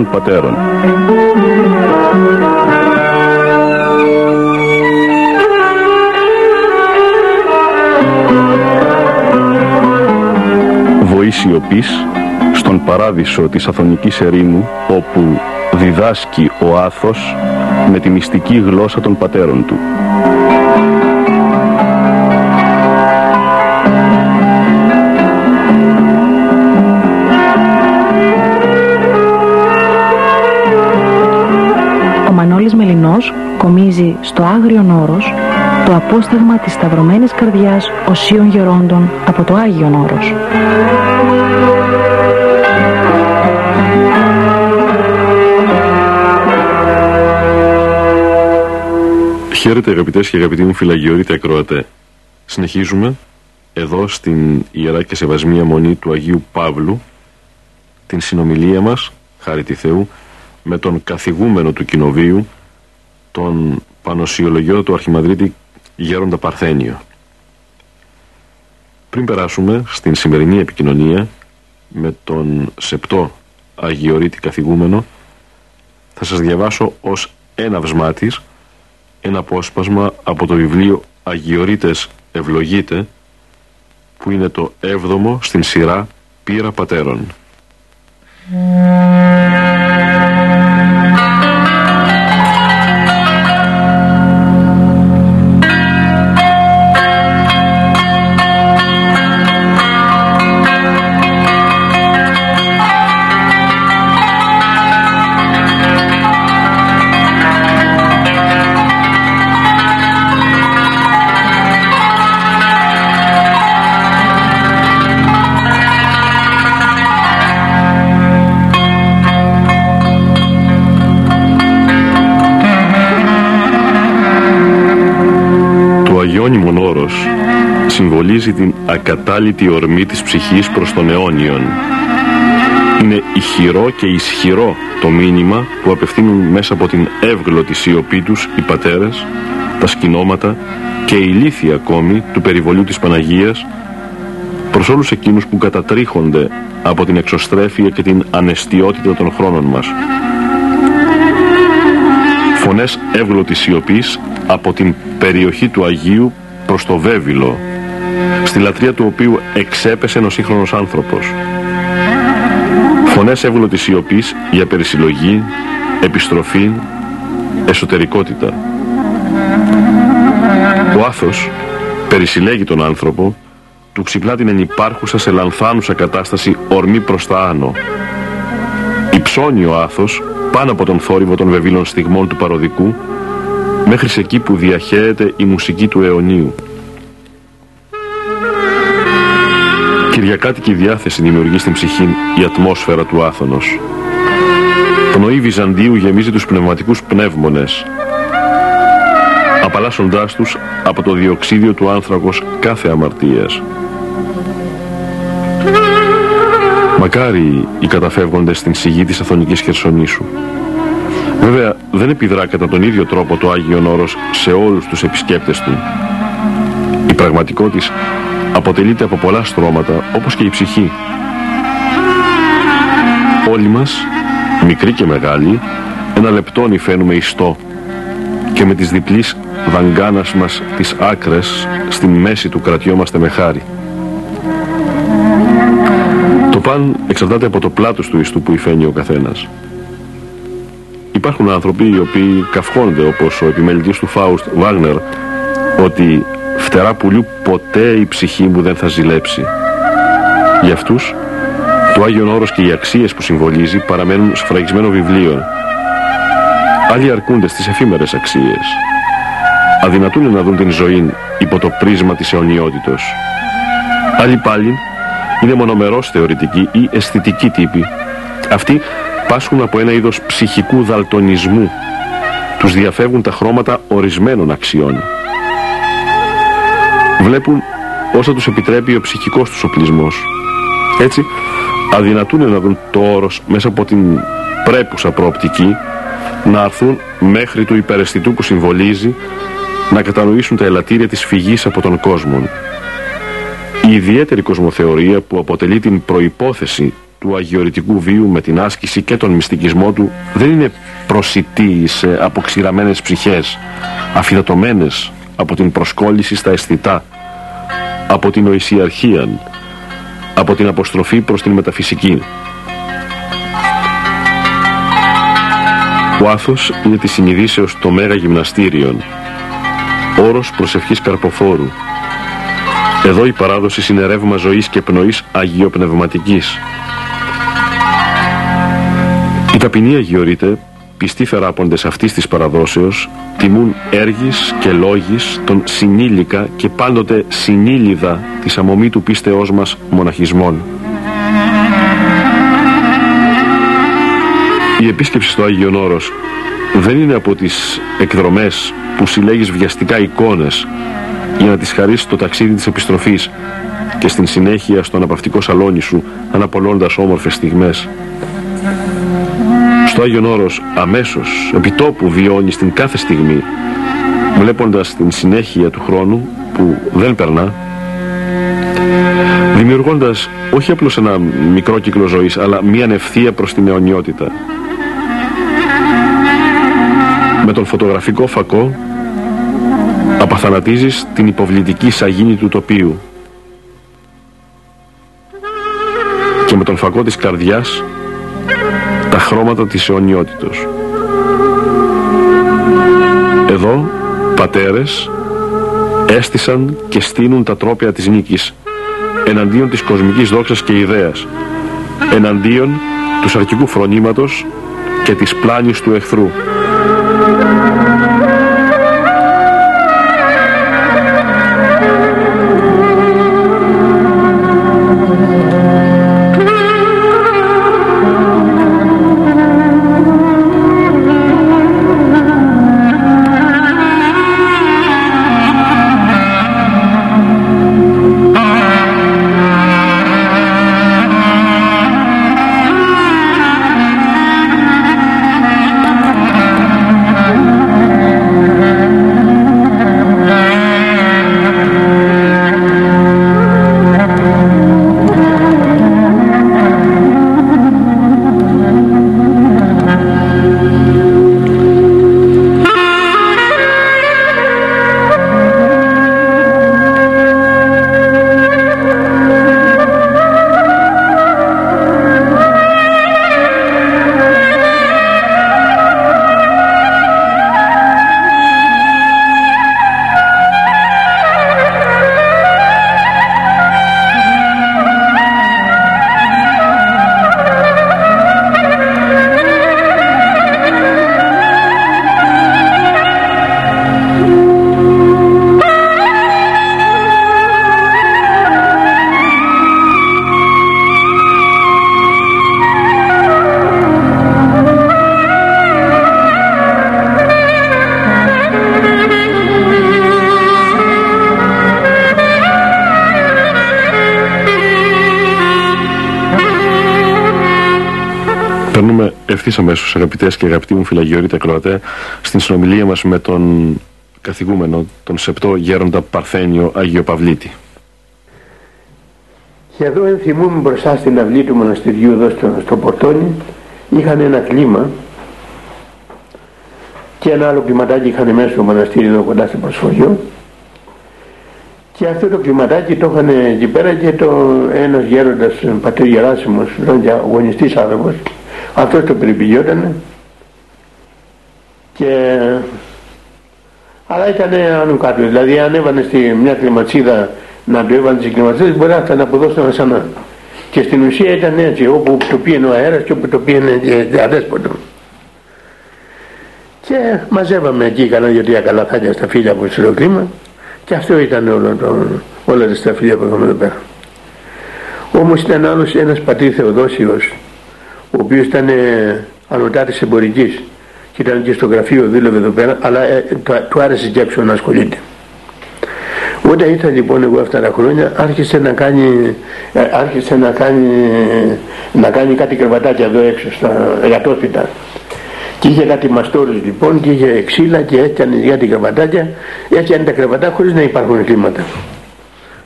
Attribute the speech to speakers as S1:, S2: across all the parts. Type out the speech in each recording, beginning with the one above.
S1: Αγιοριτών Πατέρων. Βοή σιωπής στον παράδεισο της Αθωνικής Ερήμου όπου διδάσκει ο Άθος με τη μυστική γλώσσα των πατέρων του.
S2: Κομίζει στο Άγριον Όρος το απόσταγμα της Σταυρωμένης Καρδιάς Οσίων Γερόντων από το Άγιον Όρος.
S1: Χαίρετε αγαπητές και αγαπητοί μου φυλαγιορείτε ακροατέ. Συνεχίζουμε εδώ στην Ιερά και Σεβασμία Μονή του Αγίου Παύλου την συνομιλία μας, χάρη τη Θεού, με τον καθηγούμενο του κοινοβίου, τον Πανοσιολογιό του Αρχιμαδρίτη Γέροντα Παρθένιο. Πριν περάσουμε στην σημερινή επικοινωνία με τον Σεπτό Αγιορείτη καθηγούμενο, θα σας διαβάσω ως έναυσμά της ένα απόσπασμα από το βιβλίο Αγιορείτες Ευλογείτε που είναι το έβδομο στην σειρά Πύρα Πατέρων. Το την ακατάλητη ορμή της ψυχής προς τον αιώνιον. Είναι ηχηρό και ισχυρό το μήνυμα που απευθύνουν μέσα από την εύγλωτη σιωπή τους οι πατέρες, τα σκηνώματα και η ηλίθεια ακόμη του περιβολιού της Παναγίας προς όλους εκείνους που κατατρίχονται από την εξωστρέφεια και την ανεστιότητα των χρόνων μας. Φωνές εύγλωτης σιωπής από την περιοχή του Αγίου προς το Βέβυλο, στη λατρεία του οποίου εξέπεσε ένας σύγχρονος άνθρωπος. Φωνές εύγλωτης σιωπής για περισυλλογή, επιστροφή, εσωτερικότητα. Ο άθος περισυλλέγει τον άνθρωπο, του ξυπνά την ενυπάρχουσα σε λανθάνουσα κατάσταση ορμή προς τα άνω. Υψώνει ο άθος πάνω από τον θόρυβο των βεβήλων στιγμών του παροδικού μέχρι σε εκεί που διαχέεται η μουσική του αιωνίου. Κυριακάτικη διάθεση δημιουργεί στην ψυχή η ατμόσφαιρα του άθωνος. Πνοή Βυζαντίου γεμίζει τους πνευματικούς πνεύμονες, απαλλάσσοντάς τους από το διοξίδιο του άνθρακος κάθε αμαρτίας. Μακάρι οι καταφεύγοντες στην σιγή της Αθωνικής Χερσονήσου. Βέβαια δεν επιδρά κατά τον ίδιο τρόπο το Άγιον Όρος σε όλους τους επισκέπτες του. Η πραγματικότητα αποτελείται από πολλά στρώματα όπως και η ψυχή. Όλοι μας, μικροί και μεγάλοι, ένα λεπτό νυφαίνουμε ιστό και με τις διπλής δαγκάνας μας τις άκρες στη μέση του κρατιόμαστε με χάρη. Το παν εξαρτάται από το πλάτος του ιστού που υφαίνει ο καθένας. Υπάρχουν άνθρωποι οι οποίοι καυχόνται όπως ο επιμελητής του Φάουστ Βάγνερ ότι φτερά πουλιού ποτέ η ψυχή μου δεν θα ζηλέψει. Για αυτούς Το Άγιον Όρος και οι αξίες που συμβολίζει παραμένουν σφραγισμένο βιβλίο. Άλλοι αρκούνται στις εφήμερες αξίες. Αδυνατούν να δουν την ζωή υπό το πρίσμα της αιωνιότητος. Άλλοι πάλι είναι μονομερός θεωρητικοί ή αισθητικοί τύποι. Αυτοί πάσχουν από ένα είδος ψυχικού δαλτονισμού. Τους διαφεύγουν τα χρώματα ορισμένων αξιών. Βλέπουν όσα τους επιτρέπει ο ψυχικός τους οπλισμός. Έτσι, αδυνατούν να δουν το όρος μέσα από την πρέπουσα προοπτική να αρθούν μέχρι του υπεραισθητού που συμβολίζει να κατανοήσουν τα ελαττήρια της φυγής από τον κόσμο. Η ιδιαίτερη κοσμοθεωρία που αποτελεί την προϋπόθεση του αγιορητικού βίου με την άσκηση και τον μυστικισμό του δεν είναι προσιτή σε αποξηραμένες ψυχές, αφιδατωμένες από την προσκόλληση στα αισθητά, από την οησιαρχία, από την αποστροφή προς την μεταφυσική. Ο άθος είναι της συνειδήσεως το μέγα γυμναστήριον, όρος προσευχής καρποφόρου. Εδώ η παράδοση είναι ρεύμα ζωής και πνοής αγιοπνευματικής. Οι ταπεινοί αγιορείτε, πιστοί θεράποντες αυτής της παραδόσεως, τιμούν έργης και λόγης των συνήλικα και πάντοτε συνήλιδα της αμομή του πίστεώς μας μοναχισμών. Η επίσκεψη στο Άγιον Όρος δεν είναι από τις εκδρομές που συλλέγεις βιαστικά εικόνες για να τις χαρίσεις το ταξίδι της επιστροφής και στην συνέχεια στο αναπαυτικό σαλόνι σου αναπολώντας όμορφες στιγμές. Στο Άγιον Όρος αμέσως επιτόπου βιώνεις την κάθε στιγμή βλέποντας την συνέχεια του χρόνου που δεν περνά δημιουργώντας όχι απλώς ένα μικρό κύκλο ζωής αλλά μια ευθεία προς την αιωνιότητα. Με τον φωτογραφικό φακό απαθανατίζεις την υποβλητική σαγίνη του τοπίου. Και με τον φακό της καρδιάς τα χρώματα της αιωνιότητος. Εδώ πατέρες έστησαν και στείνουν τα τρόπια της νίκης εναντίον της κοσμικής δόξας και ιδέας εναντίον του σαρκικού φρονήματος και της πλάνης του εχθρού. Αμέσως, αγαπητές και αγαπητοί μου φυλαγιορείτε ακροατές, στην συνομιλία μας με τον καθηγούμενο, τον σεπτό γέροντα Παρθένιο Αγίο Παυλίτη.
S3: Και εδώ ενθυμούμε μπροστά στην αυλή του μοναστηριού εδώ στο, στο Πορτόνι είχαν ένα κλίμα και ένα άλλο κλιματάκι είχαν μέσα στο μοναστήρι εδώ κοντά στο προσφοριό και αυτό το κλιματάκι το είχαν εκεί πέρα και το ένας γέροντας πατήρ Γεράσιμος, γονιστής άνθρωπος αυτό το περιπηγιότανε και αλλά ήταν άνω κάτω δηλαδή αν έβανε στη μια κλιματσίδα να το έβανε στις κλιματσίδες μπορεί να ήταν από εδώ στο ξανά και στην ουσία ήταν έτσι όπου το πήγαινε ο αέρας και όπου το πήγαινε αδέσποτο και μαζεύαμε εκεί κανένα δύο καλαθάκια στα φίλια από το κλίμα. Και αυτό ήταν όλο το, όλα τα σταφυλία που είχαμε εδώ πέρα. Όμως ήταν άλλος ένας πατήρ Θεοδόσιος ο οποίος ήταν ε, ανωτάτης εμπορικής και ήταν και στο γραφείο δούλευε εδώ πέρα αλλά ε, του άρεσε και έξω να ασχολείται. Όταν ήρθα λοιπόν εγώ αυτά τα χρόνια άρχισε να κάνει, ε, άρχισε να κάνει, να κάνει κάτι κρεβατάκια εδώ έξω στα εργατόσπιτα. Και είχε κάτι μαστόρους λοιπόν και είχε ξύλα και έκανε για την κρεβατάκια. Έκανε τα κρεβατά χωρίς να υπάρχουν κλίματα.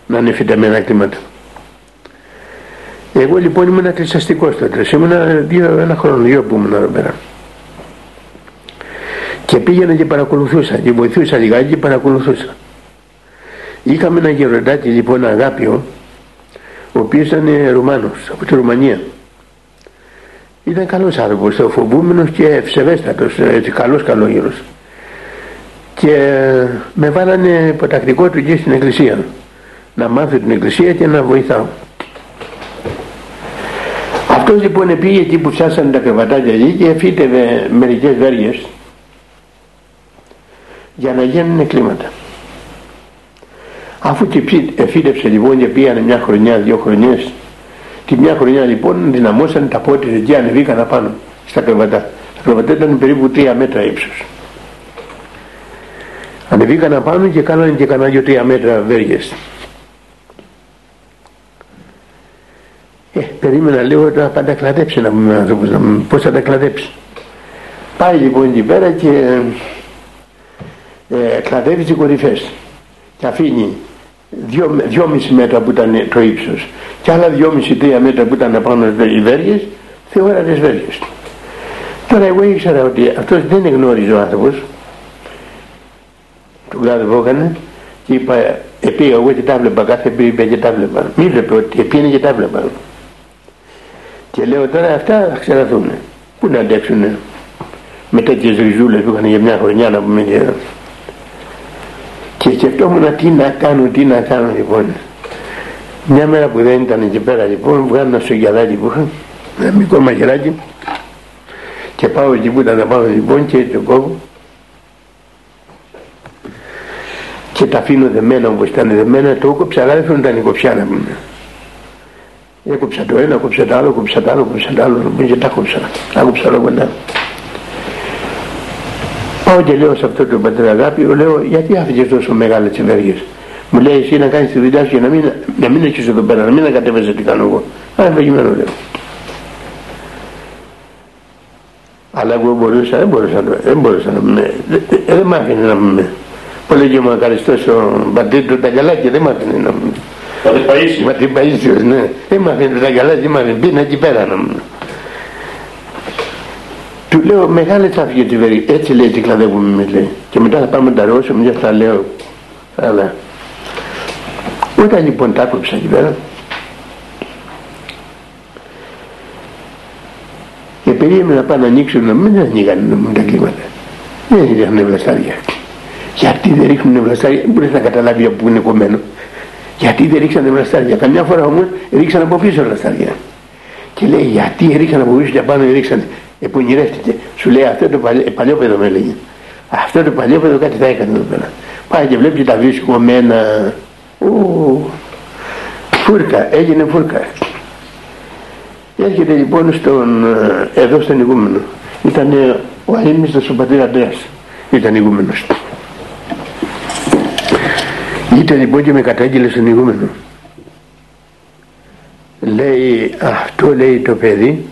S3: Να είναι φυτεμένα κλίματα εγώ λοιπόν ήμουν εκκλησιαστικός τότε ήμουν δύο, ένα χρόνο δύο που ήμουν εδώ πέρα και πήγαινα και παρακολουθούσα και βοηθούσα λιγάκι και παρακολουθούσα είχαμε ένα γεροντάκι λοιπόν αγάπιο ο οποίος ήταν Ρουμάνος από τη Ρουμανία ήταν καλός άνθρωπος, φοβούμενος και ευσεβέστατος, έτσι καλός καλόγερος. Και με βάλανε υποτακτικό του και στην εκκλησία. Να μάθω την εκκλησία και να βοηθάω. Αυτός λοιπόν πήγε εκεί που ψάσανε τα κρεβατάκια εκεί και φύτευε μερικές βέργες για να γίνουν κλίματα. Αφού και φύτεψε λοιπόν και πήγανε μια χρονιά, δύο χρονιές Τη μια χρονιά λοιπόν δυναμώσαν τα πόδια εκεί ανεβήκαν απάνω στα κρεβατά. Τα κρεβατά ήταν περίπου τρία μέτρα ύψος. Ανεβήκαν απάνω και κάνανε και κανένα δυο τρία μέτρα βέργες. Ε, περίμενα λίγο να πάντα κλαδέψει να πούμε άνθρωπος, να πώς θα τα κλαδέψει. Πάει λοιπόν εκεί πέρα και ε, κλαδεύει τις κορυφές και αφήνει δυο, δυόμιση μέτρα που ήταν το ύψος και άλλα δυόμιση-τρία μέτρα που ήταν πάνω οι βέργες θεώρατε βέργες. Τώρα εγώ ήξερα ότι αυτός δεν γνώριζε ο άνθρωπος. Του που έκανε και είπα επήγα εγώ και τα βλέπα κάθε πήγα και τα βλέπα. Μη βλέπω ότι επήγαινε και τα βλέπα και λέω τώρα αυτά θα ξεραθούν πού να αντέξουν με τέτοιες ριζούλες που είχαν για μια χρονιά να πούμε και και σκεφτόμουν τι να κάνω, τι να κάνω λοιπόν. Μια μέρα που δεν ήταν εκεί πέρα λοιπόν βγάλω ένα σογιαδάκι που είχα, ένα μικρό μαγειράκι και πάω εκεί που ήταν να πάω λοιπόν και το κόβω και τα αφήνω δεμένα όπως ήταν δεμένα, το έκοψα αλλά δεν φαίνονταν η κοψιά να πούμε. Έκοψα το ένα, κόψα το άλλο, κόψα το άλλο, κόψα το άλλο, λοιπόν και τα κόψα. Τα κόψα όλο κοντά. Πάω και λέω σε αυτό το πατέρα αγάπη, λέω γιατί άφηγες τόσο μεγάλες τσιβέργες. Μου λέει εσύ να κάνεις τη δουλειά σου για να μην, να μην έχεις εδώ πέρα, να μην ανακατεύεσαι τι κάνω εγώ. Α, ευαγημένο λέω. Αλλά εγώ μπορούσα, δεν μπορούσα, δεν μπορούσα να με, δεν μ' άφηνε να με. Που λέγει μου ευχαριστώς ο πατήρ του τα γυαλάκια, δεν μ' άφηνε να με. Μα την Παΐσιος, ναι. Δεν μ' άφηνε τα γυαλάκια, μ' άφηνε, πήγαινε εκεί πέρα να μου. Του λέω μεγάλη τσάφη τη βερή. Έτσι λέει τι κλαδεύουμε με λέει. Και μετά θα πάμε τα ρώσουμε μια θα λέω. Αλλά όταν λοιπόν τα άκουψα εκεί πέρα και περίμενα να πάνε να ανοίξουν να μην ανοίγανε να τα κλίματα. Δεν ρίχνουν βλαστάρια. Γιατί δεν ρίχνουν βλαστάρια, δεν μπορείς να καταλάβεις από πού είναι κομμένο. Γιατί δεν ρίξανε βλαστάρια. Καμιά φορά όμως ρίξαν από πίσω βλαστάρια. Και λέει γιατί ρίξαν από πίσω και πάνω ρίξαν επονηρεύτηκε. Σου λέει αυτό το παλιό, παλιό παιδό με έλεγε. Αυτό το παλιό παιδό κάτι θα έκανε εδώ πέρα. Πάει και βλέπει και τα βρίσκει κομμένα. Ου, φούρκα, έγινε φούρκα. Έρχεται λοιπόν στον, ε, εδώ στον ηγούμενο. Ήταν ο αείμνηστος ο πατήρ Αντρέας. Ήταν ηγούμενος. Ήταν λοιπόν και με κατάγγειλε στον ηγούμενο. Λέει αυτό λέει το παιδί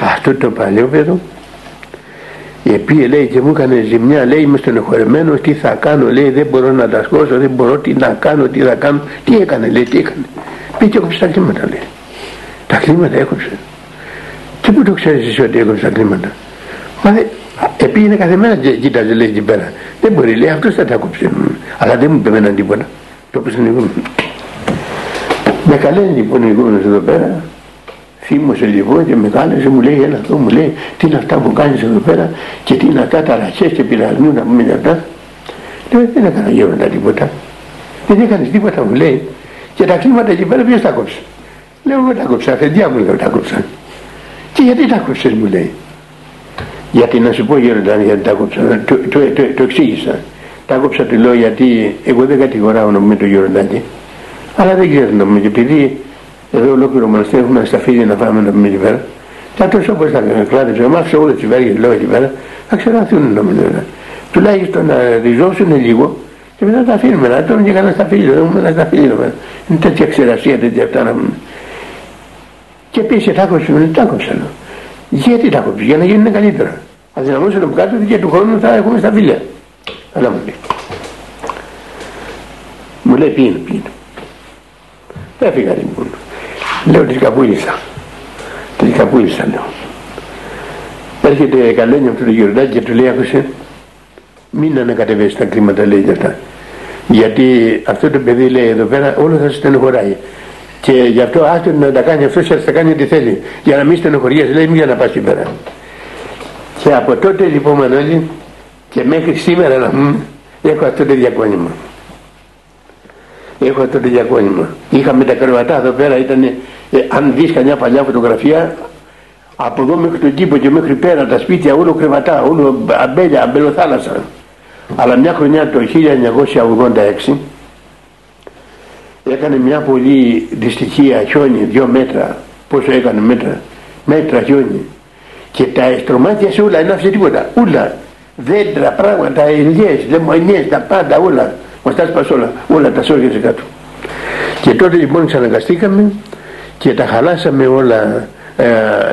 S3: αυτό το παλιόπαιδο επίε λέει και μου έκανε ζημιά λέει είμαι στενοχωρεμένος τι θα κάνω λέει δεν μπορώ να τα σκόσω δεν μπορώ τι να κάνω τι θα κάνω τι έκανε λέει τι έκανε. Πήγε και έκοψε τα κλίματα λέει. Τα κλίματα έκοψε. Και πού το ξέρεις εσύ ότι έκοψε τα κλίματα. Μα δε, επήγαινε κάθε μέρα και κοίταζε λέει εκεί πέρα δεν μπορεί λέει αυτός θα τα έκοψε αλλά δεν μου είπε τίποτα το έπαιζε με καλένει λοιπόν οι εδώ πέρα θύμωσε λοιπόν και με κάλεσε μου λέει έλα εδώ μου λέει τι είναι αυτά που κάνεις εδώ πέρα και τι είναι αυτά τα ραχές και πειρασμού να πούμε αυτά λέω δεν έκανα γέροντα τίποτα δεν έκανες τίποτα μου λέει και τα κλίματα εκεί πέρα ποιος τα κόψε Λέω εγώ τα κόψα, αφεντιά μου λέω τα κόψα. Και γιατί τα κόψες μου λέει. Γιατί να σου πω γέροντα γιατί τα κόψα. Το, το, το, το εξήγησα. Τα κόψα του λέω γιατί εγώ δεν κατηγοράω με το γεροντάκι. Αλλά δεν ξέρω να και επειδή εδώ ολόκληρο μοναστήρι έχουμε σταφίδι να πάμε να πούμε εκεί πέρα. Θα τόσο όπως θα κλάδεψε, άμα άφησε όλες τις βέργες λέω εκεί πέρα, θα ξεραθούν να μην Τουλάχιστον να ριζώσουν λίγο και μετά τα αφήνουμε, να τρώνε και κανένα σταφύλι, δεν έχουμε ένα σταφύλι. Είναι τέτοια ξερασία, τέτοια αυτά να μην. Και επίσης τα άκουσε, δεν τα άκουσα. Γιατί τα άκουσε, για να γίνουν καλύτερα. Αδυναμώσουν από κάτω και του χρόνου θα έχουμε σταφύλια. Αλλά μου λέει. Μου λέει ποιοι είναι, ποιοι είναι. Έφυγα λοιπόν. Λέω της καπούλησα. Της καπούλησα λέω. Έρχεται καλένια αυτό το γεροντάκι και του λέει άκουσε μην ανακατεβέσει τα κλίματα λέει για αυτά. Γιατί αυτό το παιδί λέει εδώ πέρα όλο θα στενοχωράει. Και γι' αυτό άστο να τα κάνει αυτός θα κάνει ό,τι θέλει. Για να μην στενοχωριέσει λέει μην για να πας εκεί πέρα. Και από τότε λοιπόν Μανώλη και μέχρι σήμερα να μου έχω αυτό το διακόνημα έχω αυτό το διακόνημα. Είχαμε τα κρεβατά εδώ πέρα, ήταν, ε, αν δεις κανιά παλιά φωτογραφία, από εδώ μέχρι τον κήπο και μέχρι πέρα τα σπίτια όλο κρεβατά, όλο αμπέλια, αμπελοθάλασσα. Αλλά μια χρονιά το 1986 έκανε μια πολύ δυστυχία χιόνι, δύο μέτρα, πόσο έκανε μέτρα, μέτρα χιόνι. Και τα εστρωμάτια σε όλα, δεν άφησε τίποτα, όλα. Δέντρα, πράγματα, ελιές, δαιμονιές, τα πάντα όλα. Μας τα έσπασε όλα, όλα τα σώγησε κάτω. Και τότε λοιπόν ξαναγκαστήκαμε και τα χαλάσαμε όλα ε,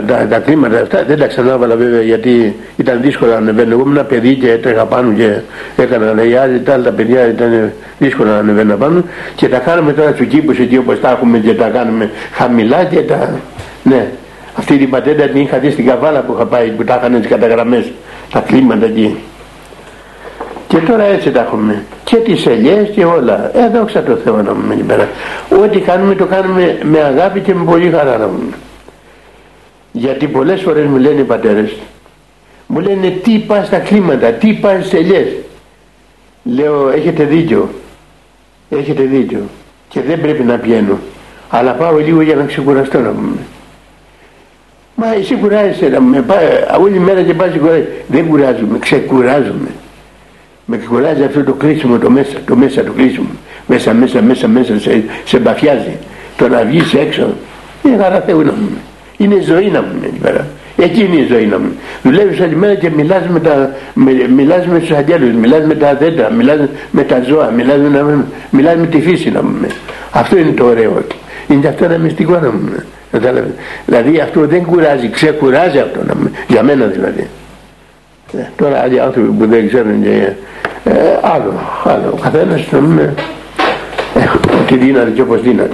S3: τα, τα κλίματα αυτά. Δεν τα ξανάβαλα βέβαια γιατί ήταν δύσκολο να ανεβαίνω. Εγώ ήμουν ένα παιδί και έτρεχα πάνω και έκανα λέει άλλοι, τα άλλα παιδιά ήταν δύσκολο να ανεβαίνω πάνω και τα κάναμε τώρα στους κήπους εκεί όπως τα έχουμε και τα κάνουμε χαμηλά και τα... Ναι. Αυτή την πατέντα την είχα δει στην καβάλα που είχα πάει που τα είχαν τις καταγραμμές τα κλίματα εκεί. Και τώρα έτσι τα έχουμε. Και τις ελιές και όλα. Ε, δόξα τω Θεώ να πούμε εκεί πέρα. Ό,τι κάνουμε το κάνουμε με αγάπη και με πολύ χαρά να πούμε. Γιατί πολλές φορές μου λένε οι πατέρες, μου λένε τι πας στα κλίματα, τι πας στις ελιές; Λέω έχετε δίκιο, έχετε δίκιο και δεν πρέπει να πιένω. Αλλά πάω λίγο για να ξεκουραστώ να πούμε. Μα εσύ κουράζεσαι να με πάει, όλη μέρα και πας κουράζει. Δεν κουράζομαι, ξεκουράζομαι με κουράζει αυτό το κλείσιμο το μέσα, το μέσα το κλείσιμο. Μέσα, μέσα, μέσα, μέσα σε, σε μπαφιάζει. Το να βγεις έξω είναι χαρά Θεού να μου Είναι ζωή να μου εκεί πέρα. Εκεί είναι η ζωή να μου. Δουλεύεις όλη μέρα και μιλάς με, τα, με, μιλάς με τους αγγέλους, μιλάς με τα δέντρα, μιλάς με τα ζώα, μιλάς με, μιλάς με τη φύση να μου Αυτό είναι το ωραίο. Είναι αυτό ένα μυστικό να μου Δηλαδή αυτό δεν κουράζει, ξεκουράζει αυτό να μου Για μένα δηλαδή. Ε, τώρα άλλοι άνθρωποι που δεν ξέρουν και ε, άλλο, άλλο. Ο καθένας νομίζουμε ε, τι δύναται και όπως δύναται.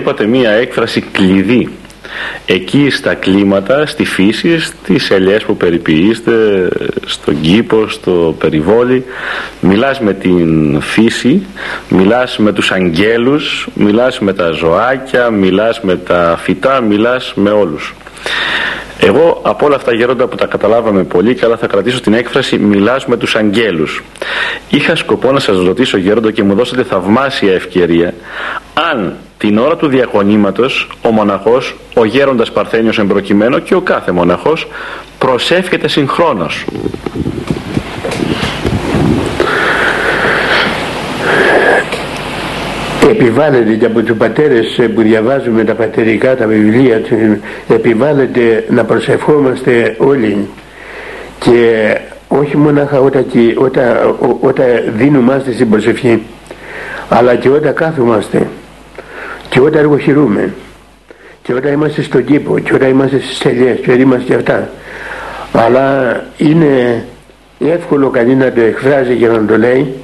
S4: Είπατε μία έκφραση κλειδί εκεί στα κλίματα, στη φύση, στις ελιές που περιποιείστε, στον κήπο, στο περιβόλι μιλάς με την φύση, μιλάς με τους αγγέλους, μιλάς με τα ζωάκια, μιλάς με τα φυτά, μιλάς με όλους. Εγώ από όλα αυτά γέροντα που τα καταλάβαμε πολύ καλά θα κρατήσω την έκφραση «μιλάς με τους αγγέλους». Είχα σκοπό να σας ρωτήσω γέροντα και μου δώσατε θαυμάσια ευκαιρία αν την ώρα του διακονήματος ο μοναχός, ο γέροντας Παρθένιος εμπροκειμένο και ο κάθε μοναχός προσεύχεται συγχρόνως.
S3: επιβάλλεται και από τους πατέρες που διαβάζουμε τα πατερικά, τα βιβλία επιβάλλεται να προσευχόμαστε όλοι και όχι μόνο όταν, όταν, όταν δίνουμε στην προσευχή αλλά και όταν κάθομαστε και όταν εργοχειρούμε και όταν είμαστε στον κήπο και όταν είμαστε στις τελειές και όταν είμαστε αυτά. Αλλά είναι εύκολο κανείς να το εκφράζει και να το λέει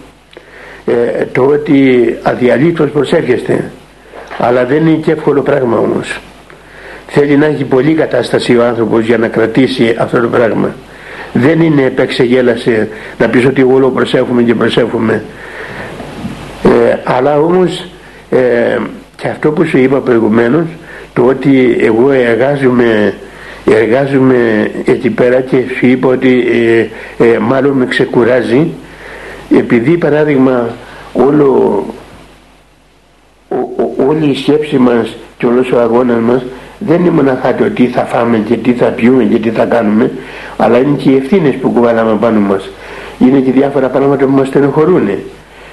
S3: ε, το ότι αδιαλείπτως προσέρχεστε. Αλλά δεν είναι και εύκολο πράγμα όμως. Θέλει να έχει πολλή κατάσταση ο άνθρωπος για να κρατήσει αυτό το πράγμα. Δεν είναι επεξεγέλασε να πεις ότι όλο προσέχουμε και προσέχουμε. Ε, αλλά όμως ε, και αυτό που σου είπα προηγουμένως το ότι εγώ εργάζομαι εργάζομαι εκεί πέρα και σου είπα ότι ε, ε, μάλλον με ξεκουράζει επειδή παράδειγμα όλο όλη η σκέψη μας και όλος ο αγώνας μας δεν είναι μοναχά το τι θα φάμε και τι θα πιούμε και τι θα κάνουμε αλλά είναι και οι ευθύνες που κουβαλάμε πάνω μας είναι και διάφορα πράγματα που μας στενοχωρούν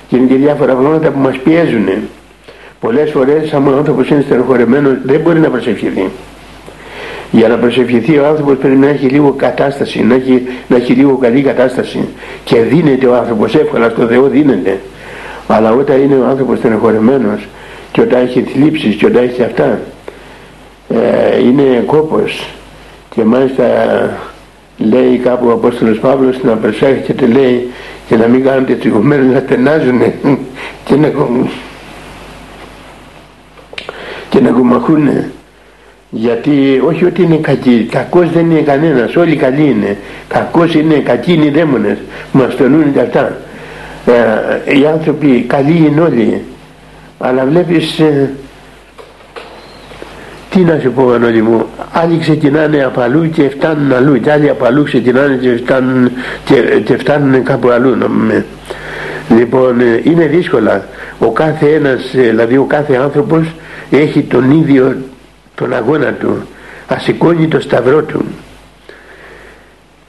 S3: και είναι και διάφορα πράγματα που μας πιέζουν. Πολλές φορές άμα ο άνθρωπος είναι στενοχωρεμένος δεν μπορεί να προσευχηθεί. Για να προσευχηθεί ο άνθρωπος πρέπει να έχει λίγο κατάσταση, να έχει, να έχει λίγο καλή κατάσταση και δίνεται ο άνθρωπος εύκολα στο Θεό δίνεται. Αλλά όταν είναι ο άνθρωπος στενοχωρεμένος και όταν έχει θλίψεις και όταν έχει αυτά ε, είναι κόπος και μάλιστα λέει κάπου ο Απόστολος Παύλος να προσέχετε λέει και να μην κάνετε τριγωμένους να στενάζουν και να, και να κομμαχούν γιατί όχι ότι είναι κακοί κακός δεν είναι κανένας όλοι καλοί είναι. Κακός είναι κακοί είναι οι δαίμονες μας τονούν και αυτά. Ε, οι άνθρωποι καλοί είναι όλοι. Αλλά βλέπεις ε, τι να σου πω Ανώλη μου άλλοι ξεκινάνε από αλλού και φτάνουν αλλού και άλλοι από αλλού ξεκινάνε και φτάνουν, και, και φτάνουν κάπου αλλού λοιπόν ε, είναι δύσκολα. Ο κάθε ένας ε, δηλαδή ο κάθε άνθρωπος έχει τον ίδιο τον αγώνα του ασηκώνει το σταυρό του.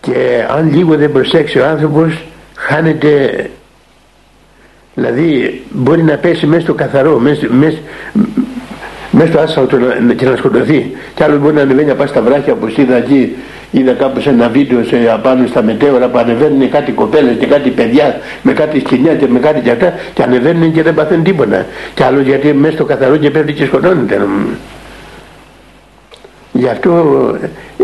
S3: Και αν λίγο δεν προσέξει ο άνθρωπος χάνεται δηλαδή μπορεί να πέσει μέσα στο καθαρό μέσα, μέσα, μέσα στο άσφαλτο και να σκοτωθεί. Και άλλος μπορεί να ανεβαίνει να πάει στα βράχια όπως είδα εκεί είδα κάπου σε ένα βίντεο σε, απάνω στα μετέωρα που ανεβαίνουν κάτι κοπέλες και κάτι παιδιά με κάτι σκηνιά και με κάτι και αυτά και ανεβαίνουν και δεν παθαίνουν τίποτα. Και άλλο γιατί μέσα στο καθαρό και πέφτει και σκοτώνεται. Γι' αυτό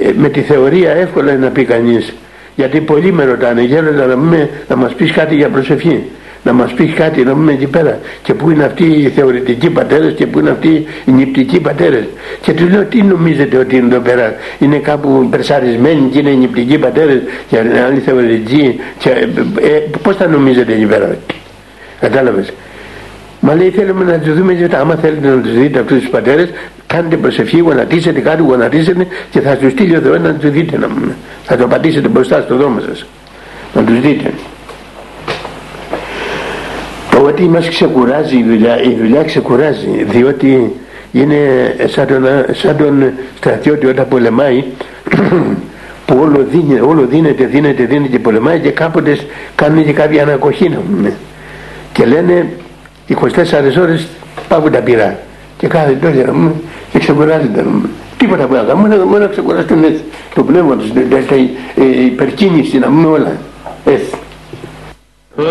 S3: ε, με τη θεωρία εύκολα είναι να πει κανείς. Γιατί πολλοί με ρωτάνε γέροντα να, να μας πεις κάτι για προσευχή να μας πεις κάτι να πούμε εκεί πέρα. Και πού είναι αυτοί οι θεωρητικοί πατέρες και πού είναι αυτοί οι νηπτικοί πατέρες. Και του λέω τι νομίζετε ότι είναι εδώ πέρα. Είναι κάπου περσαρισμένοι και είναι οι νηπτικοί πατέρες και άλλοι θεωρητικοί και, ε, ε, πώς θα νομίζετε εκεί πέρα. Κατάλαβες. Μα λέει θέλουμε να τους δούμε γιατί άμα θέλετε να τους δείτε αυτούς τους πατέρες κάντε προσευχή, γονατίσετε κάτι, γονατίσετε και θα τους στείλει ο Θεός να τους δείτε. Να, θα το πατήσετε μπροστά στο δώμα σας. Να τους δείτε ότι μας ξεκουράζει η δουλειά, η δουλειά ξεκουράζει διότι είναι σαν τον, σαν τον στρατιώτη όταν πολεμάει που όλο, δίνει, όλο δίνεται, δίνεται, δίνεται και πολεμάει και κάποτε κάνουν και κάποια ανακοχή να πούμε. και λένε 24 ώρες πάγουν τα πυρά και κάθε τόσο να πούμε και ξεκουράζεται να πούμε. Τίποτα που έκανα, μόνο, μόνο να ξεκουραστούν το πνεύμα τους, η υπερκίνηση να πούμε όλα. Έτσι.
S4: Ε,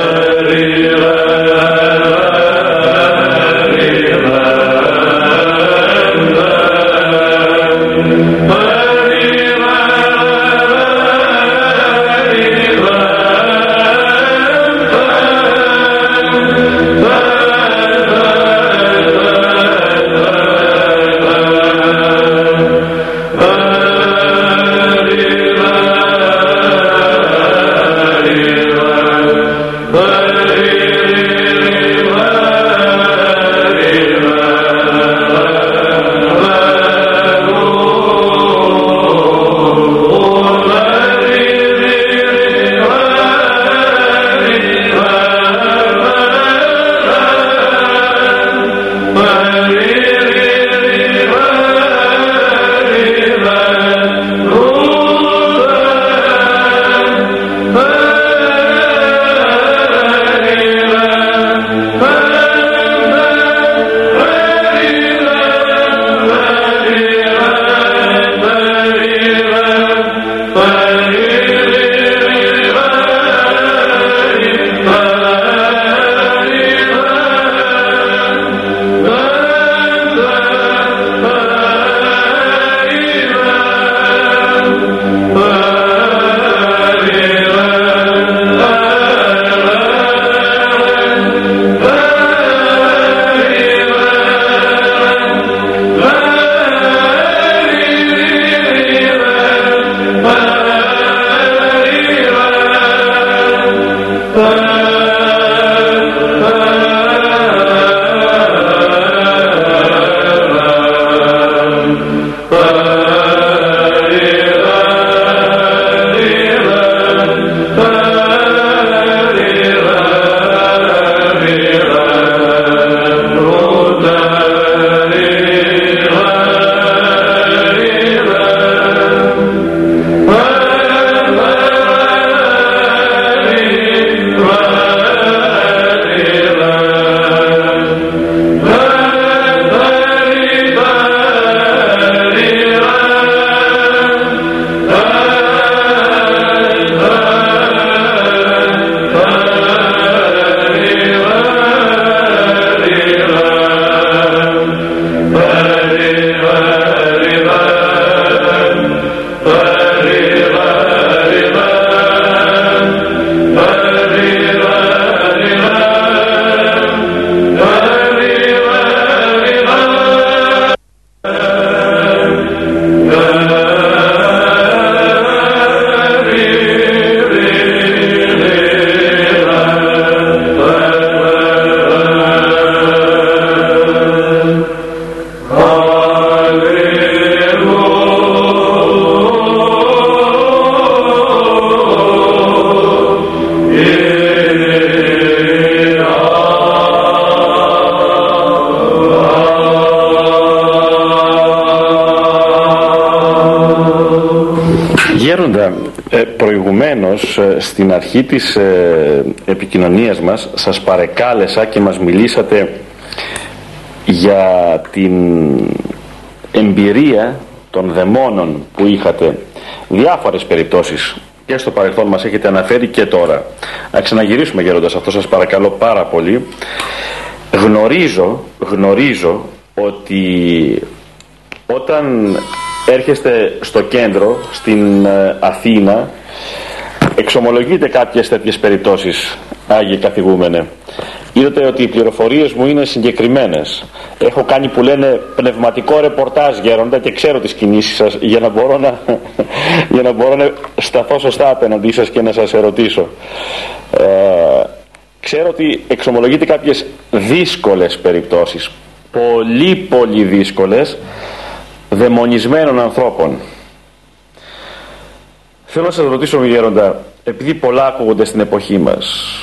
S4: στην αρχή της ε, επικοινωνίας μας σας παρεκάλεσα και μας μιλήσατε για την εμπειρία των δαιμόνων που είχατε. Διάφορες περιπτώσεις και στο παρελθόν μας έχετε αναφέρει και τώρα. Να ξαναγυρίσουμε γέροντας αυτό σας παρακαλώ πάρα πολύ. Γνωρίζω γνωρίζω ότι όταν έρχεστε στο κέντρο στην ε, Αθήνα εξομολογείτε κάποιες τέτοιες περιπτώσεις Άγιε καθηγούμενε. Είδατε ότι οι πληροφορίες μου είναι συγκεκριμένες. Έχω κάνει που λένε πνευματικό ρεπορτάζ γέροντα και ξέρω τις κινήσεις σας για να μπορώ να, για να, μπορώ να σταθώ σωστά απέναντί σας και να σας ερωτήσω. Ε, ξέρω ότι εξομολογείτε κάποιες δύσκολες περιπτώσεις πολύ πολύ δύσκολες δαιμονισμένων ανθρώπων. Θέλω να σας ρωτήσω γέροντα, επειδή πολλά ακούγονται στην εποχή μας,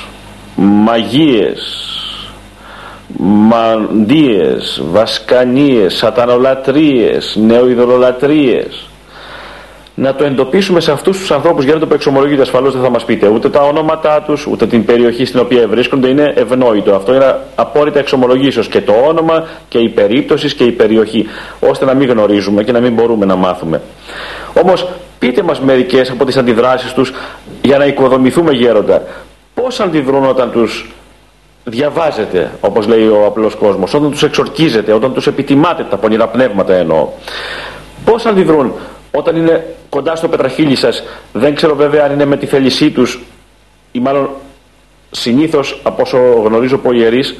S4: μαγείες, μαντίες, βασκανίες, σατανολατρίες, νεοειδωλολατρίες, να το εντοπίσουμε σε αυτούς τους ανθρώπους για να το εξομολογείτε ασφαλώς δεν θα μας πείτε ούτε τα ονόματά τους, ούτε την περιοχή στην οποία βρίσκονται. Είναι ευνόητο. Αυτό είναι απόρριτα εξομολογήσεως και το όνομα και η περίπτωση και η περιοχή. ώστε να μην γνωρίζουμε και να μην μπορούμε να μάθουμε. Όμως πείτε μας μερικές από τις αντιδράσεις τους για να οικοδομηθούμε γέροντα. Πώς αντιδρούν όταν τους διαβάζετε, όπως λέει ο απλός κόσμος, όταν τους εξορκίζετε, όταν τους επιτιμάτε τα πονηρά πνεύματα εννοώ. Πώς αντιδρούν όταν είναι κοντά στο πετραχύλι σας δεν ξέρω βέβαια αν είναι με τη θέλησή τους ή μάλλον συνήθως από όσο γνωρίζω από ιερείς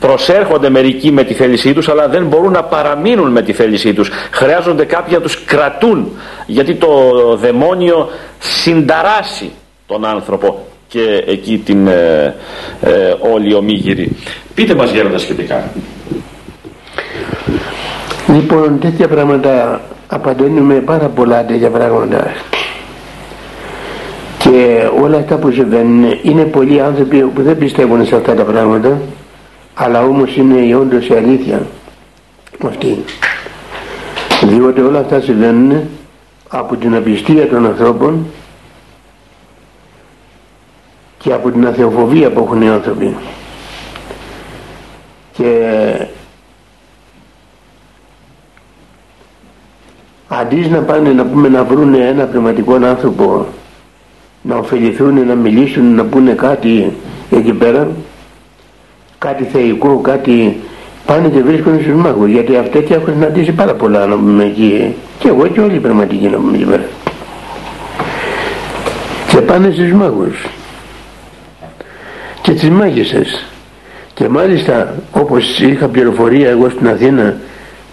S4: προσέρχονται μερικοί με τη θέλησή τους αλλά δεν μπορούν να παραμείνουν με τη θέλησή τους. Χρειάζονται κάποιοι να τους κρατούν γιατί το δαιμόνιο συνταράσει τον άνθρωπο και εκεί την ε, ε, όλη ομίγυρη. Πείτε μας γέροντας σχετικά.
S3: Λοιπόν τέτοια πράγματα απαντώνουμε πάρα πολλά τέτοια πράγματα και όλα αυτά που συμβαίνουν είναι πολλοί άνθρωποι που δεν πιστεύουν σε αυτά τα πράγματα αλλά όμως είναι η όντως η αλήθεια αυτή. Διότι όλα αυτά συμβαίνουν από την απιστία των ανθρώπων και από την αθεοφοβία που έχουν οι άνθρωποι. Και αντί να πάνε να πούμε να βρουν ένα πνευματικό άνθρωπο να ωφεληθούν, να μιλήσουν, να πούνε κάτι εκεί πέρα κάτι θεϊκό, κάτι πάνε και βρίσκονται στους μάγους γιατί αυτοί έχουν συναντήσει πάρα πολλά να πούμε εκεί. Και εγώ και όλοι οι πνευματικοί να πούμε εκεί πέρα. Και πάνε στους μάγους. Και τις μάγισσες. Και μάλιστα όπως είχα πληροφορία εγώ στην Αθήνα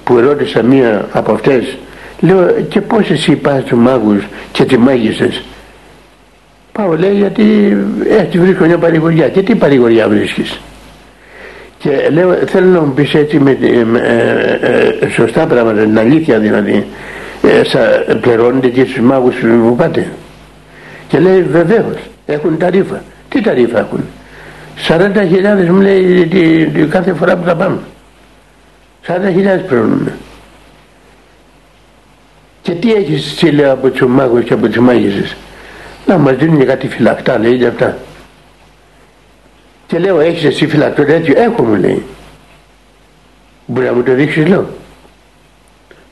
S3: που ερώτησα μία από αυτές Λέω και πώς εσύ πας τους μάγους και τις μάγισσες. Πάω λέει γιατί έτσι βρίσκω μια παρηγοριά. Και τι παρηγοριά βρίσκεις; Και λέω θέλω να μου πεις έτσι με, με ε, ε, σωστά πράγματα, την αλήθεια δηλαδή. Ε, σα, πληρώνετε και στους μάγους που πάτε. Και λέει βεβαίως έχουν ταρίφα. Τι ταρίφα έχουν; 40.000 μου λέει τη, τη, κάθε φορά που θα πάμε. 40.000 πληρώνουμε. Και τι έχεις εσύ λέει από τους μάγους και από τις μάγισσες; Να μας δίνουν κάτι φυλακτά λέει για αυτά. Και λέω έχεις εσύ φυλακτό τέτοιο; Έχω μου λέει. Μπορεί να μου το δείξεις λέω.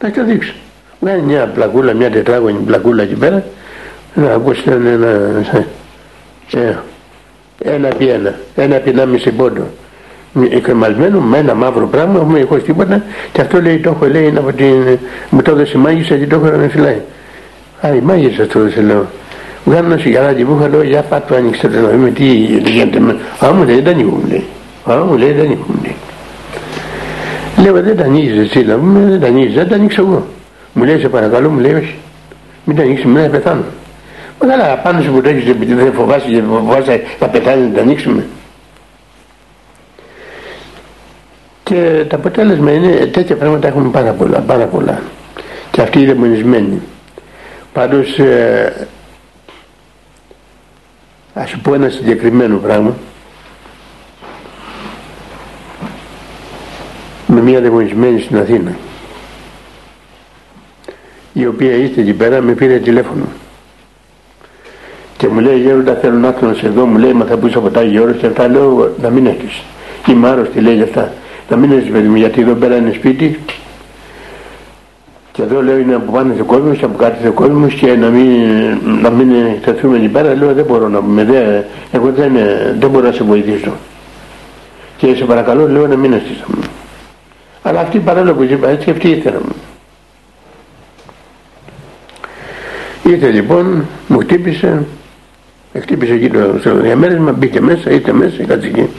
S3: Να το δείξω. Βγάζει μια πλακούλα, μια τετράγωνη πλακούλα εκεί πέρα. Να ακούσεις ένα, ένα, ένα, ένα επί ένα, ένα επί ένα μισή πόντο κρεμασμένο με ένα μαύρο πράγμα, έχουμε έχω τίποτα και αυτό λέει το έχω λέει είναι από την, μου το έδωσε η μάγισσα και το έχω να φυλάει. Α, η μάγισσα το έδωσε λέω. Βγάλω ένα σιγαράκι που είχα λέω για πάτω άνοιξε το να δούμε τι γίνεται με. Α, μου λέει δεν ανοίγουν λέει. Α, μου λέει δεν ανοίγουν λέει. Λέω δεν τα ανοίγεις εσύ να πούμε δεν τα ανοίγεις, δεν τα ανοίξω εγώ. Μου λέει σε παρακαλώ μου λέει όχι. Μην τα ανοίξει, μην πεθάνω. Μα καλά πάνω σου που το έχεις επειδή δεν φοβάσαι και φοβάσαι θα πεθάνεις να τα ανοίξουμε. και το αποτέλεσμα είναι τέτοια πράγματα έχουν πάρα πολλά, πάρα πολλά και αυτοί οι δαιμονισμένοι πάντως ε, ας σου πω ένα συγκεκριμένο πράγμα. Με μια δαιμονισμένη στην Αθήνα η οποία ήρθε εκεί πέρα με πήρε τηλέφωνο. Και μου λέει γέροντα θέλω να έρθω σε εδώ, μου λέει μα θα πούς από τα Άγιο και αυτά λέω να μην έχεις. Είμαι άρρωστη λέει γι' αυτά. Να μην έχεις παιδί μου γιατί εδώ πέρα είναι σπίτι και εδώ λέω είναι από πάνω ο κόσμο και από κάτω ο κόσμο και να μην, να μην εκτεθούμε εκεί πέρα. Λέω δεν μπορώ να πούμε, δεν, εγώ δεν, δεν μπορώ να σε βοηθήσω. Και σε παρακαλώ λέω να μην έρθεις. Αλλά αυτή παρόλο που είπα έτσι αυτή ήθελα μου. Ήρθε λοιπόν, μου χτύπησε, χτύπησε εκεί το διαμέρισμα, μπήκε μέσα, ήρθε μέσα, κάτσε εκεί.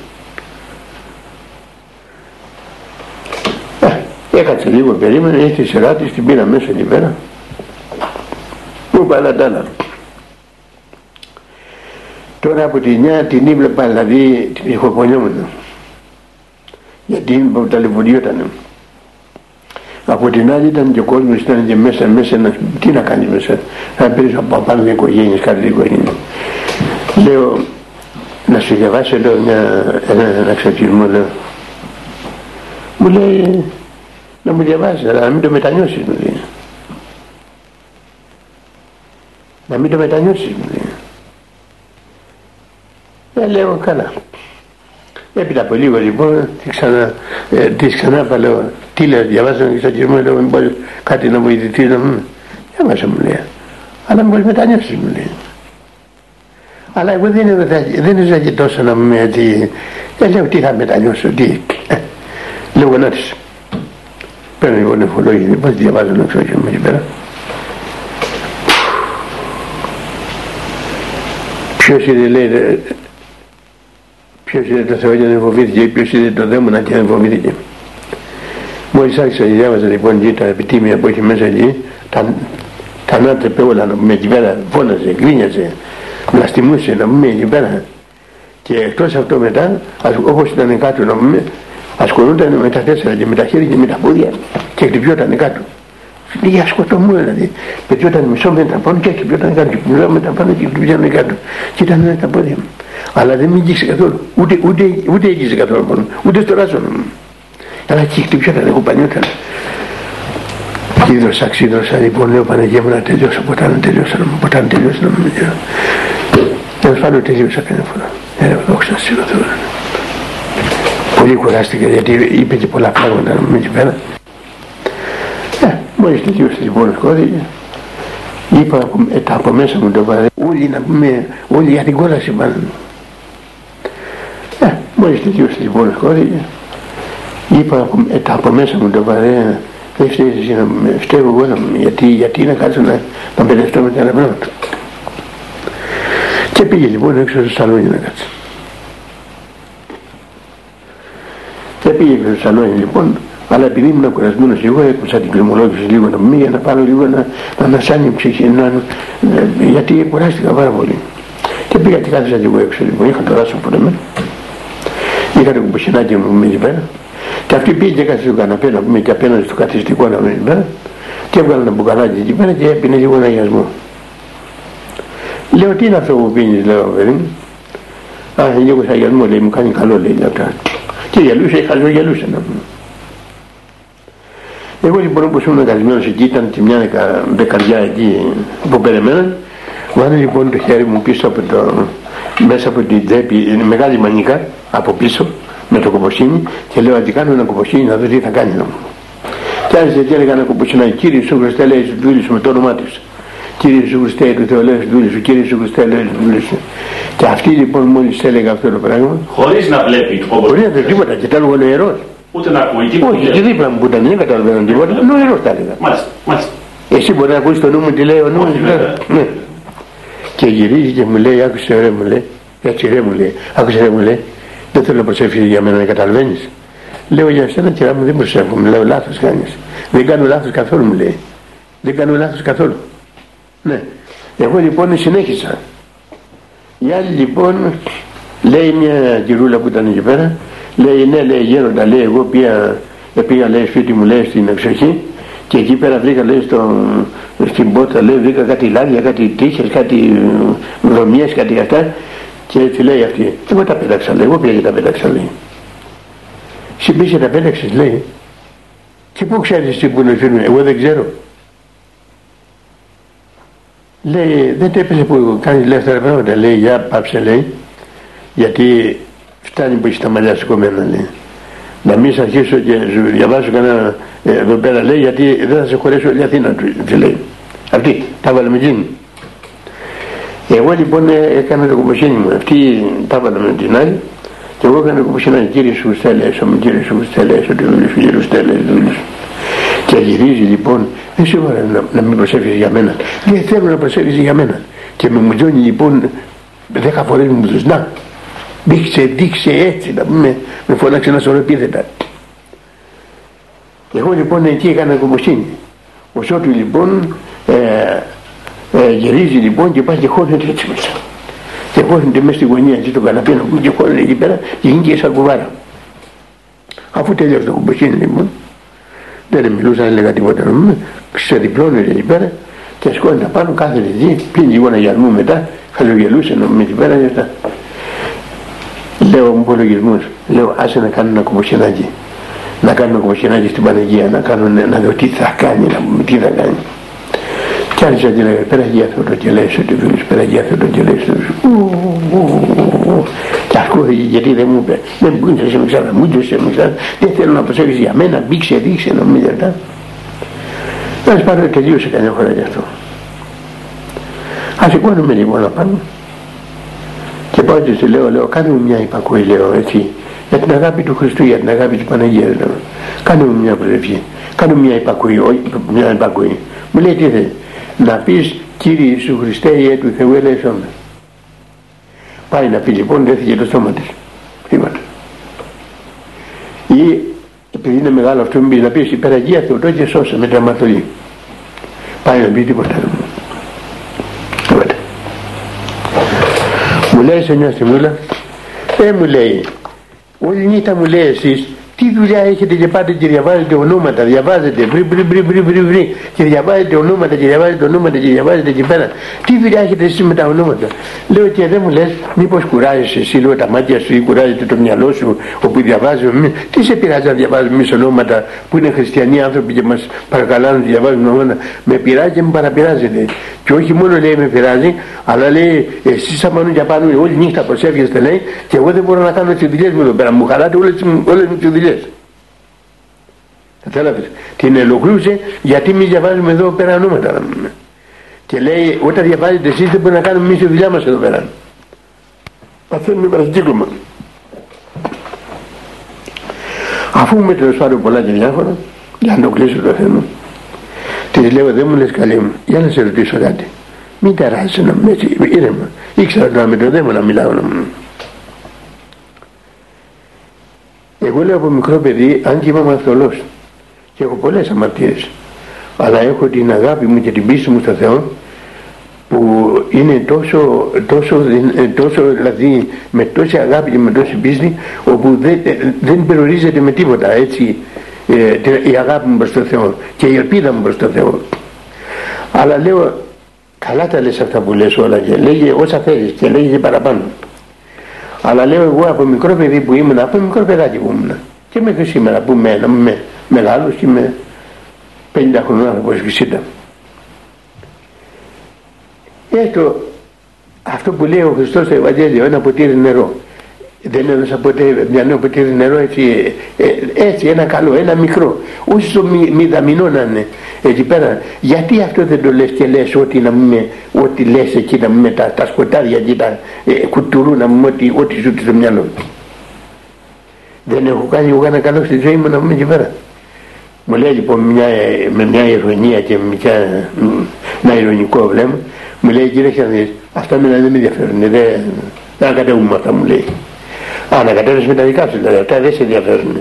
S3: Ε, έκατσε λίγο, περίμενε, ήρθε η σειρά της, την πήρα μέσα εκεί πέρα. Μου είπα τα άλλα. Τώρα από τη νιά την ήβλεπα, δηλαδή την ηχοπονιόμουν. Γιατί ταλαιπωριότανε. Από την άλλη ήταν και ο κόσμος ήταν και μέσα, μέσα να, τι να κάνεις μέσα, θα πήρες από πάνω την οικογένεια, κάτι την οικογένεια. Λέω, να σου διαβάσω λέω μια, ένα, ένα ξαφισμό, λέω. Μου λέει, να μου διαβάσεις, αλλά να μην το μετανιώσεις, μου λέει. Να μην το μετανιώσεις, μου λέει. Ε, λέω, καλά. Έπειτα από λίγο λοιπόν, τη ξανά, ε, της ξανά λέω, τι λέω, διαβάζω και στον κύριο λέω, μήπως κάτι να βοηθηθεί, να μου, διαβάζω μου λέει. Αλλά μήπως μετανιώσεις μου λέει. Αλλά εγώ δεν, δεν ήθελα και τόσο να μου έτσι, δεν λέω τι θα μετανιώσω, τι, ε, λέω να της. Παίρνω λοιπόν νεφολόγια, λοιπόν, διαβάζω να ξέρω και μου εκεί πέρα. Ποιος είναι λέει, Ποιος είδε το Θεό και δεν φοβήθηκε, ποιος είδε το δαίμονα και δεν φοβήθηκε. Μόλις άρχισα και διάβαζα λοιπόν εκεί τα επιτήμια που έχει μέσα εκεί, τα, τα ανάτρεπε όλα να πούμε εκεί πέρα, φώναζε, γκρίνιαζε, βλαστημούσε να πούμε εκεί πέρα. Και εκτός αυτό μετά, όπως ήταν κάτω να πούμε, ασχολούνταν με τα τέσσερα και με τα χέρια και με τα πόδια και χτυπιόταν κάτω. Λίγα σκοτωμού δηλαδή. Πετιόταν μισό μέτρα πάνω και χτυπιόταν κάτω. Και μισό μέτρα πάνω και χτυπιόταν κάτω. Και ήταν τα πόδια μου αλλά δεν με αγγίξε καθόλου ούτε, ούτε, ούτε αγγίξε καθόλου μόνο ούτε στο ράσο μου αλλά εκεί χτυπιόταν εγώ πανιόταν και ίδρωσα ξύδρωσα λοιπόν λέω Παναγία μου να τελειώσω ποτέ να τελειώσω ποτέ να τελειώσω να μην τελειώσω τέλος πάντων τελείωσα κανένα φορά ε, δόξα στη Θεό πολύ κουράστηκα γιατί είπε και πολλά πράγματα να μην εκεί πέρα. Ε, μόλις τελείωσε λοιπόν σκόθηκε είπα ε, τα από μέσα μου το βαρέ όλοι να πούμε όλοι για την κόλαση πάνε ε, μόλις τελείωσε λοιπόν χώθηκε είπα ε, τα από μέσα μου το βαρέ δεν φταίει εσύ να με φταίω εγώ να, γιατί, γιατί να κάτσω να, να μπερδευτώ με τα άλλα πράγματα και πήγε λοιπόν έξω στο σαλόνι να κάτσει πήγε στο σαλόνι λοιπόν αλλά επειδή ήμουν κουρασμένος εγώ έκουσα την κρεμολόγηση λίγο να μην για να πάρω λίγο να, να ανασάνει η ψυχή να, γιατί κουράστηκα πάρα πολύ. Και πήγα και κάθισα και εγώ έξω λοιπόν είχα το ράσο που λέμε είχα το κουμποσινάκι μου εκεί πέρα. Και αυτή πήγε και κάθισε στο καναπέ να πούμε και απέναντι στο καθιστικό να πούμε εκεί πέρα. Και έβγαλε ένα μπουκαλάκι εκεί πέρα και έπινε λίγο ένα αγιασμό λέω τι είναι αυτό που πίνεις λέω παιδί μου; Α λίγο αγιασμό λέει μου κάνει καλό λέει αυτά και γελούσε, είχα γελούσε να πούμε εγώ λοιπόν όπως ήμουν καλυμμένος εκεί ήταν τη μια δεκα, δεκαριά εκεί που περιμέναν βάλε λοιπόν το χέρι μου πίσω από το, μέσα από την τσέπη, είναι μεγάλη μανίκα από πίσω με το κομποσίνι και λέω αν κάνω ένα κομποσίνι να δω τι θα κάνει να μου. Και άρχισε και έλεγα ένα κομποσίνι, κύριε σου Χριστέ λέει σου δούλη σου με το όνομά της. Κύριε σου Χριστέ του Θεού λέει σου δούλη σου, κύριε σου Χριστέ λέει σου δούλη σου. Και αυτή λοιπόν μόλις έλεγα αυτό το πράγμα.
S4: Χωρίς να βλέπει.
S3: Χωρίς να βλέπει τίποτα και ήταν ο ιερός.
S4: Ούτε να ακούει.
S3: Όχι, και δίπλα μου που ήταν, δεν καταλαβαίνω τίποτα. Νοερός τα έλεγα.
S4: Μάλιστα, μάλιστα.
S3: Εσύ μπορεί να ακούσεις το νου μου τι λέει ο νου ναι. Και γυρίζει και μου λέει, άκουσε ρε μου λέει, έτσι ρε μου λέει, άκουσε ρε μου λέει, δεν θέλω να προσεύχεις για μένα να καταλαβαίνεις. Λέω για σένα κυρά μου δεν προσεύχομαι, λέω λάθος κάνεις. Δεν κάνω λάθος καθόλου μου λέει. Δεν κάνω λάθος καθόλου. Ναι. Εγώ λοιπόν συνέχισα. Η άλλη λοιπόν λέει μια κυρούλα που ήταν εκεί πέρα, λέει ναι λέει γέροντα λέει εγώ πήγα, πήγα λέει σπίτι μου λέει στην εξοχή και εκεί πέρα βρήκα λέει στο, στην πόρτα λέει βρήκα κάτι λάδια, κάτι τύχες, κάτι βρωμιές, κάτι αυτά και έτσι λέει αυτή εγώ τα πέταξα λέει, εγώ πήγα και τα πέταξα λέει εσύ πήγες και τα πέταξες λέει και πού ξέρεις τι που είναι φίλοι εγώ δεν ξέρω λέει δεν έπεσε που κάνει ελεύθερα πράγματα. Λέει για πάψε λέει. Γιατί φτάνει που έχει τα μαλλιά σηκωμένα λέει. Να μην σε αρχίσω και σου διαβάσω κανένα ε, εδώ πέρα. Λέει γιατί δεν θα σε χωρέσει όλη η Αθήνα του λέει αυτή τα βάλε με εκείνη. Εγώ λοιπόν ε, έκανα το κομποσύνη μου. Αυτή τα βάλε με την άλλη. Και εγώ έκανα το κομποσύνη κύριε σου στέλεσαι μου κύριε σου στέλεσαι του δούλους κύριε σου στέλεσαι και γυρίζει λοιπόν δεν σε να, να μην προσέφεις για μένα λέει θέλω να προσέφεις για μένα και με μουτζώνει λοιπόν δέκα φορές μου τους να δείξε δείξε έτσι να πούμε με φώναξε ένας σωρό επίθετα εγώ λοιπόν εκεί έκανα κομποσύνη ο του λοιπόν ε, ε, γυρίζει λοιπόν και πάει και χώνεται έτσι μέσα. Και χώνεται μέσα στη γωνία έτσι τον καναπέ να πούμε και χώνεται εκεί πέρα και γίνει και σαν κουβάρα. Αφού τελειώσει το κομποσύνη λοιπόν δεν μιλούσα, δεν έλεγα τίποτα. Νομίζουμε, ξεδιπλώνεται εκεί πέρα και σκόνεται πάνω, κάθεται εκεί, πήγε λίγο να γυαλμού μετά, χαλογελούσε νομίζουμε εκεί πέρα και αυτά. Λέω μου υπολογισμούς, λέω άσε να κάνω ένα κομποσυνάκι, να κάνω ένα κομποσυνάκι στην Παναγία, να, κάνω, να δω τι θα κάνει, να πούμε τι θα κάνει. Κι άρχισα και λέγα, Παναγία Θεό και λέει ότι φίλους, Παναγία Θεό και λέει ότι Και ακούγεται γιατί δεν μου είπε, δεν μου σε με ξανά, μου σε με ξανά, δεν θέλω να προσέχεις για μένα, μπήξε, δείξε, νομίζω αυτά. Να σου πάρω τελείωσε κανένα φορά γι' αυτό. Ας σηκώνουμε λοιπόν να πάμε. Και πάω και σου λέω, λέω, κάνε μου μια υπακοή, λέω, έτσι, για την αγάπη του Χριστού, για την αγάπη της Παναγίας, λέω. Κάνε μου μια προσευχή, κάνε μου μια υπακοή, όχι μια υπακοή. Μου λέει τι θέλεις να πεις Κύριε Ιησού Χριστέ Ιε του Θεού ελέησόν με πάει να πει λοιπόν δέθηκε το στόμα της. Θύματα. Ή επειδή είναι μεγάλο αυτό μην να πεις υπεραγία Θεοτό και σώσε με τραυματολή πάει να πει τίποτα άλλο. Μου λέει σε μια στιγμούλα ε μου λέει όλη νύχτα μου λέει εσείς τι δουλειά έχετε και πάτε και διαβάζετε ονόματα, διαβάζετε βρει βρει βρει βρει βρει βρει και διαβάζετε ονόματα και διαβάζετε ονόματα και διαβάζετε εκεί πέρα. Τι δουλειά έχετε εσείς με τα ονόματα; Λέω και δεν μου λες μήπως κουράζεσαι εσύ λέω τα μάτια σου ή κουράζεται το μυαλό σου όπου διαβάζουμε. Τι σε πειράζει να διαβάζουμε εμείς ονόματα που είναι χριστιανοί άνθρωποι και μας παρακαλάνε να διαβάζουμε ονόματα; Με πειράζει και με παραπειράζετε. Και όχι μόνο λέει με πειράζει, αλλά λέει εσείς αμανού για πάνω όλη νύχτα προσεύχεστε λέει και εγώ δεν μπορώ να κάνω τις δουλειές μου εδώ πέρα. Μου χαλάτε όλες, όλες τις δουλειές δουλειές. Κατάλαβες. Την ελοχλούσε γιατί μη διαβάζουμε εδώ πέρα ονόματα. Και λέει όταν διαβάζετε εσείς δεν μπορεί να κάνουμε εμείς τη δουλειά μας εδώ πέρα. Παθαίνουμε παρασύκλωμα. Αφού με τέλος πάντων πολλά και διάφορα, για να το κλείσω το θέμα, της λέω δεν μου λες καλή μου, για να σε ρωτήσω κάτι. Μην ταράζεις να με έτσι, ήρεμα. Ήξερα να με το δέμα να μιλάω να μου. Εγώ λέω από μικρό παιδί, αν και είμαι αμαρτωλός και έχω πολλές αμαρτίες, αλλά έχω την αγάπη μου και την πίστη μου στο Θεό που είναι τόσο, τόσο, τόσο δηλαδή με τόση αγάπη και με τόση πίστη όπου δεν, δεν περιορίζεται με τίποτα έτσι ε, η αγάπη μου προς το Θεό και η ελπίδα μου προς το Θεό. Αλλά λέω καλά τα λες αυτά που λες όλα και λέγε όσα θέλεις και λέγε παραπάνω αλλά λέω εγώ από μικρό παιδί που ήμουν, από μικρό παιδάκι που ήμουν και μέχρι σήμερα που είμαι, είμαι μεγάλος και είμαι 50 χρονών άνθρωπος και 60. Έστω αυτό που λέει ο Χριστός στο Ευαγγέλιο, ένα ποτήρι νερό δεν έδωσα ποτέ μια νέο ποτήρι νερό έτσι, ε, έτσι ένα καλό, ένα μικρό. Όχι το μη, μη δαμινό να είναι εκεί πέρα γιατί αυτό δεν το λες και λες ότι, να με, ότι λες εκεί να με τα, τα σκοτάδια και τα ε, κουτουρού να μου ότι, ό,τι σου στο μυαλό δεν έχω κάνει εγώ ένα καλό στη ζωή μου να είμαι εκεί πέρα. Μου λέει λοιπόν μια, με μια ηρωνία και με μια, ένα ηρωνικό βλέμμα μου λέει κύριε Ξανδής αυτά με δεν με ενδιαφέρουν δεν, δεν ακατεύουμε αυτά μου λέει ανακατεύεις με τα δικά σου δηλαδή αυτά δεν σε ενδιαφέρουν.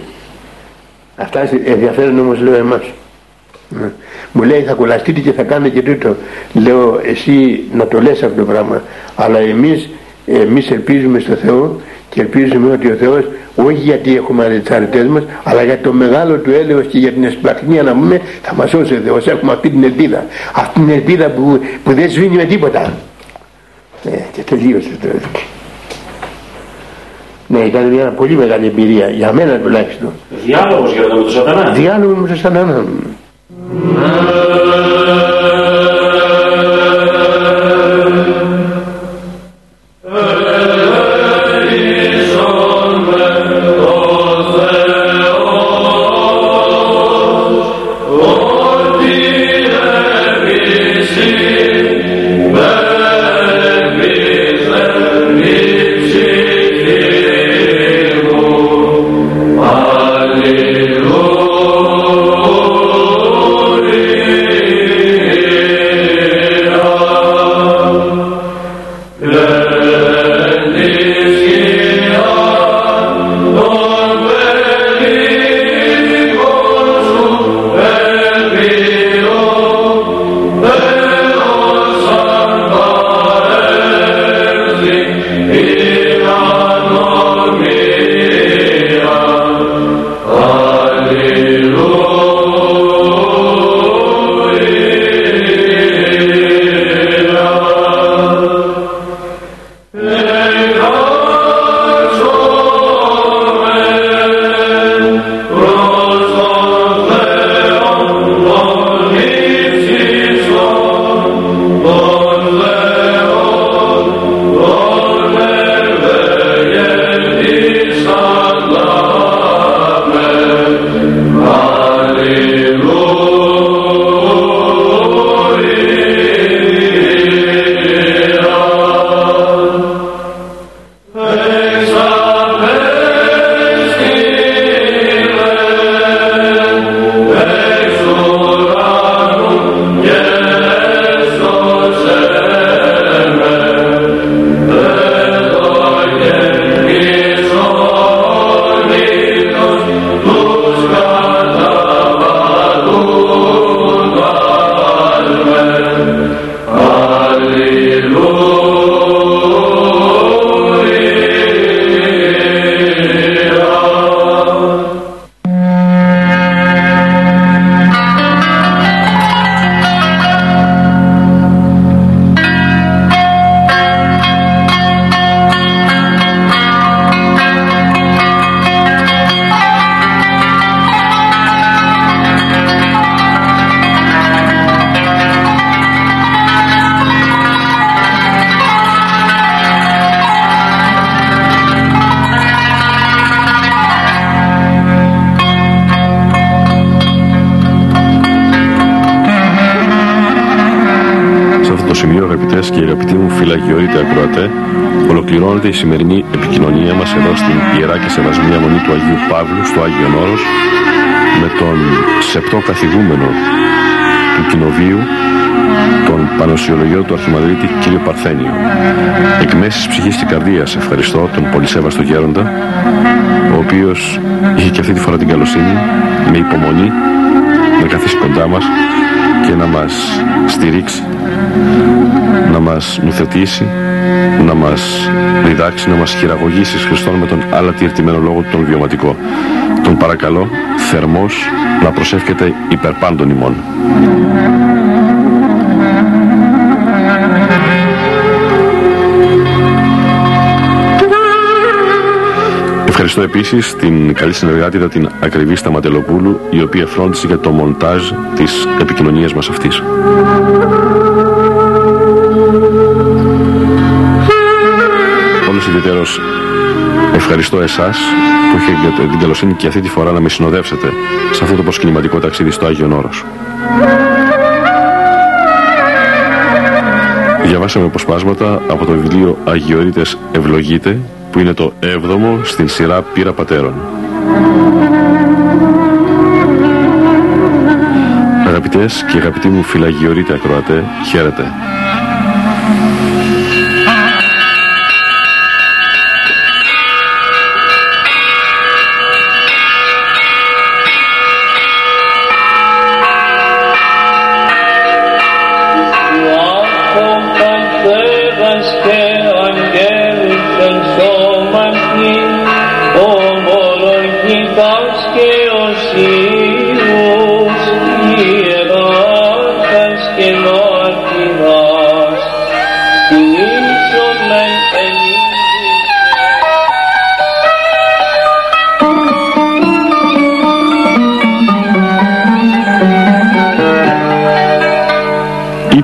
S3: Αυτά ενδιαφέρουν όμως λέω εμάς. Ναι. μου λέει θα κολλαστείτε και θα κάνετε και τούτο λέω εσύ να το λες αυτό το πράγμα αλλά εμείς, εμείς ελπίζουμε στο Θεό και ελπίζουμε ότι ο Θεός όχι γιατί έχουμε τις αρετές μας αλλά για το μεγάλο του έλεος και για την εσπλαχνία να πούμε θα μας σώσει ο Θεός. Έχουμε αυτή την ελπίδα. Αυτή την ελπίδα που, που δεν σβήνει με τίποτα. Ε, και τελείωσε το ναι, ήταν μια πολύ μεγάλη εμπειρία, για μένα τουλάχιστον.
S4: Διάλογος για με τον σατανά.
S3: Διάλογος με τον σατανά.
S1: Ολοκληρώνεται η σημερινή επικοινωνία μας εδώ στην Ιερά και Σεβασμία Μονή του Αγίου Παύλου στο Άγιο Όρος με τον σεπτό καθηγούμενο του Κοινοβίου τον Πανοσιολογιό του Αρχιμανδρίτη κύριο Παρθένιο. Εκ μέσης ψυχής και καρδίας ευχαριστώ τον πολυσέβαστο γέροντα ο οποίος είχε και αυτή τη φορά την καλοσύνη με υπομονή να καθίσει κοντά μας και να μας στηρίξει να μας νουθετήσει να μας διδάξει, να μας χειραγωγήσει Χριστόν με τον άλλα τυρτημένο λόγο τον βιωματικό. Τον παρακαλώ θερμός να προσεύχεται υπερπάντων ημών. Ευχαριστώ επίσης την καλή συνεργάτητα την ακριβή Σταματελοπούλου η οποία φρόντισε για το μοντάζ της επικοινωνίας μας αυτής. Όλος ιδιαίτερος ευχαριστώ εσάς που έχετε την καλοσύνη και αυτή τη φορά να με συνοδεύσετε σε αυτό το προσκυνηματικό ταξίδι στο Άγιο Όρος. Διαβάσαμε αποσπάσματα από το βιβλίο Αγιορείτες Ευλογείτε που είναι το έβδομο στην σειρά Πύρα Πατέρων. Αγαπητές και αγαπητοί μου φυλαγιορείτε ακροατέ, χαίρετε.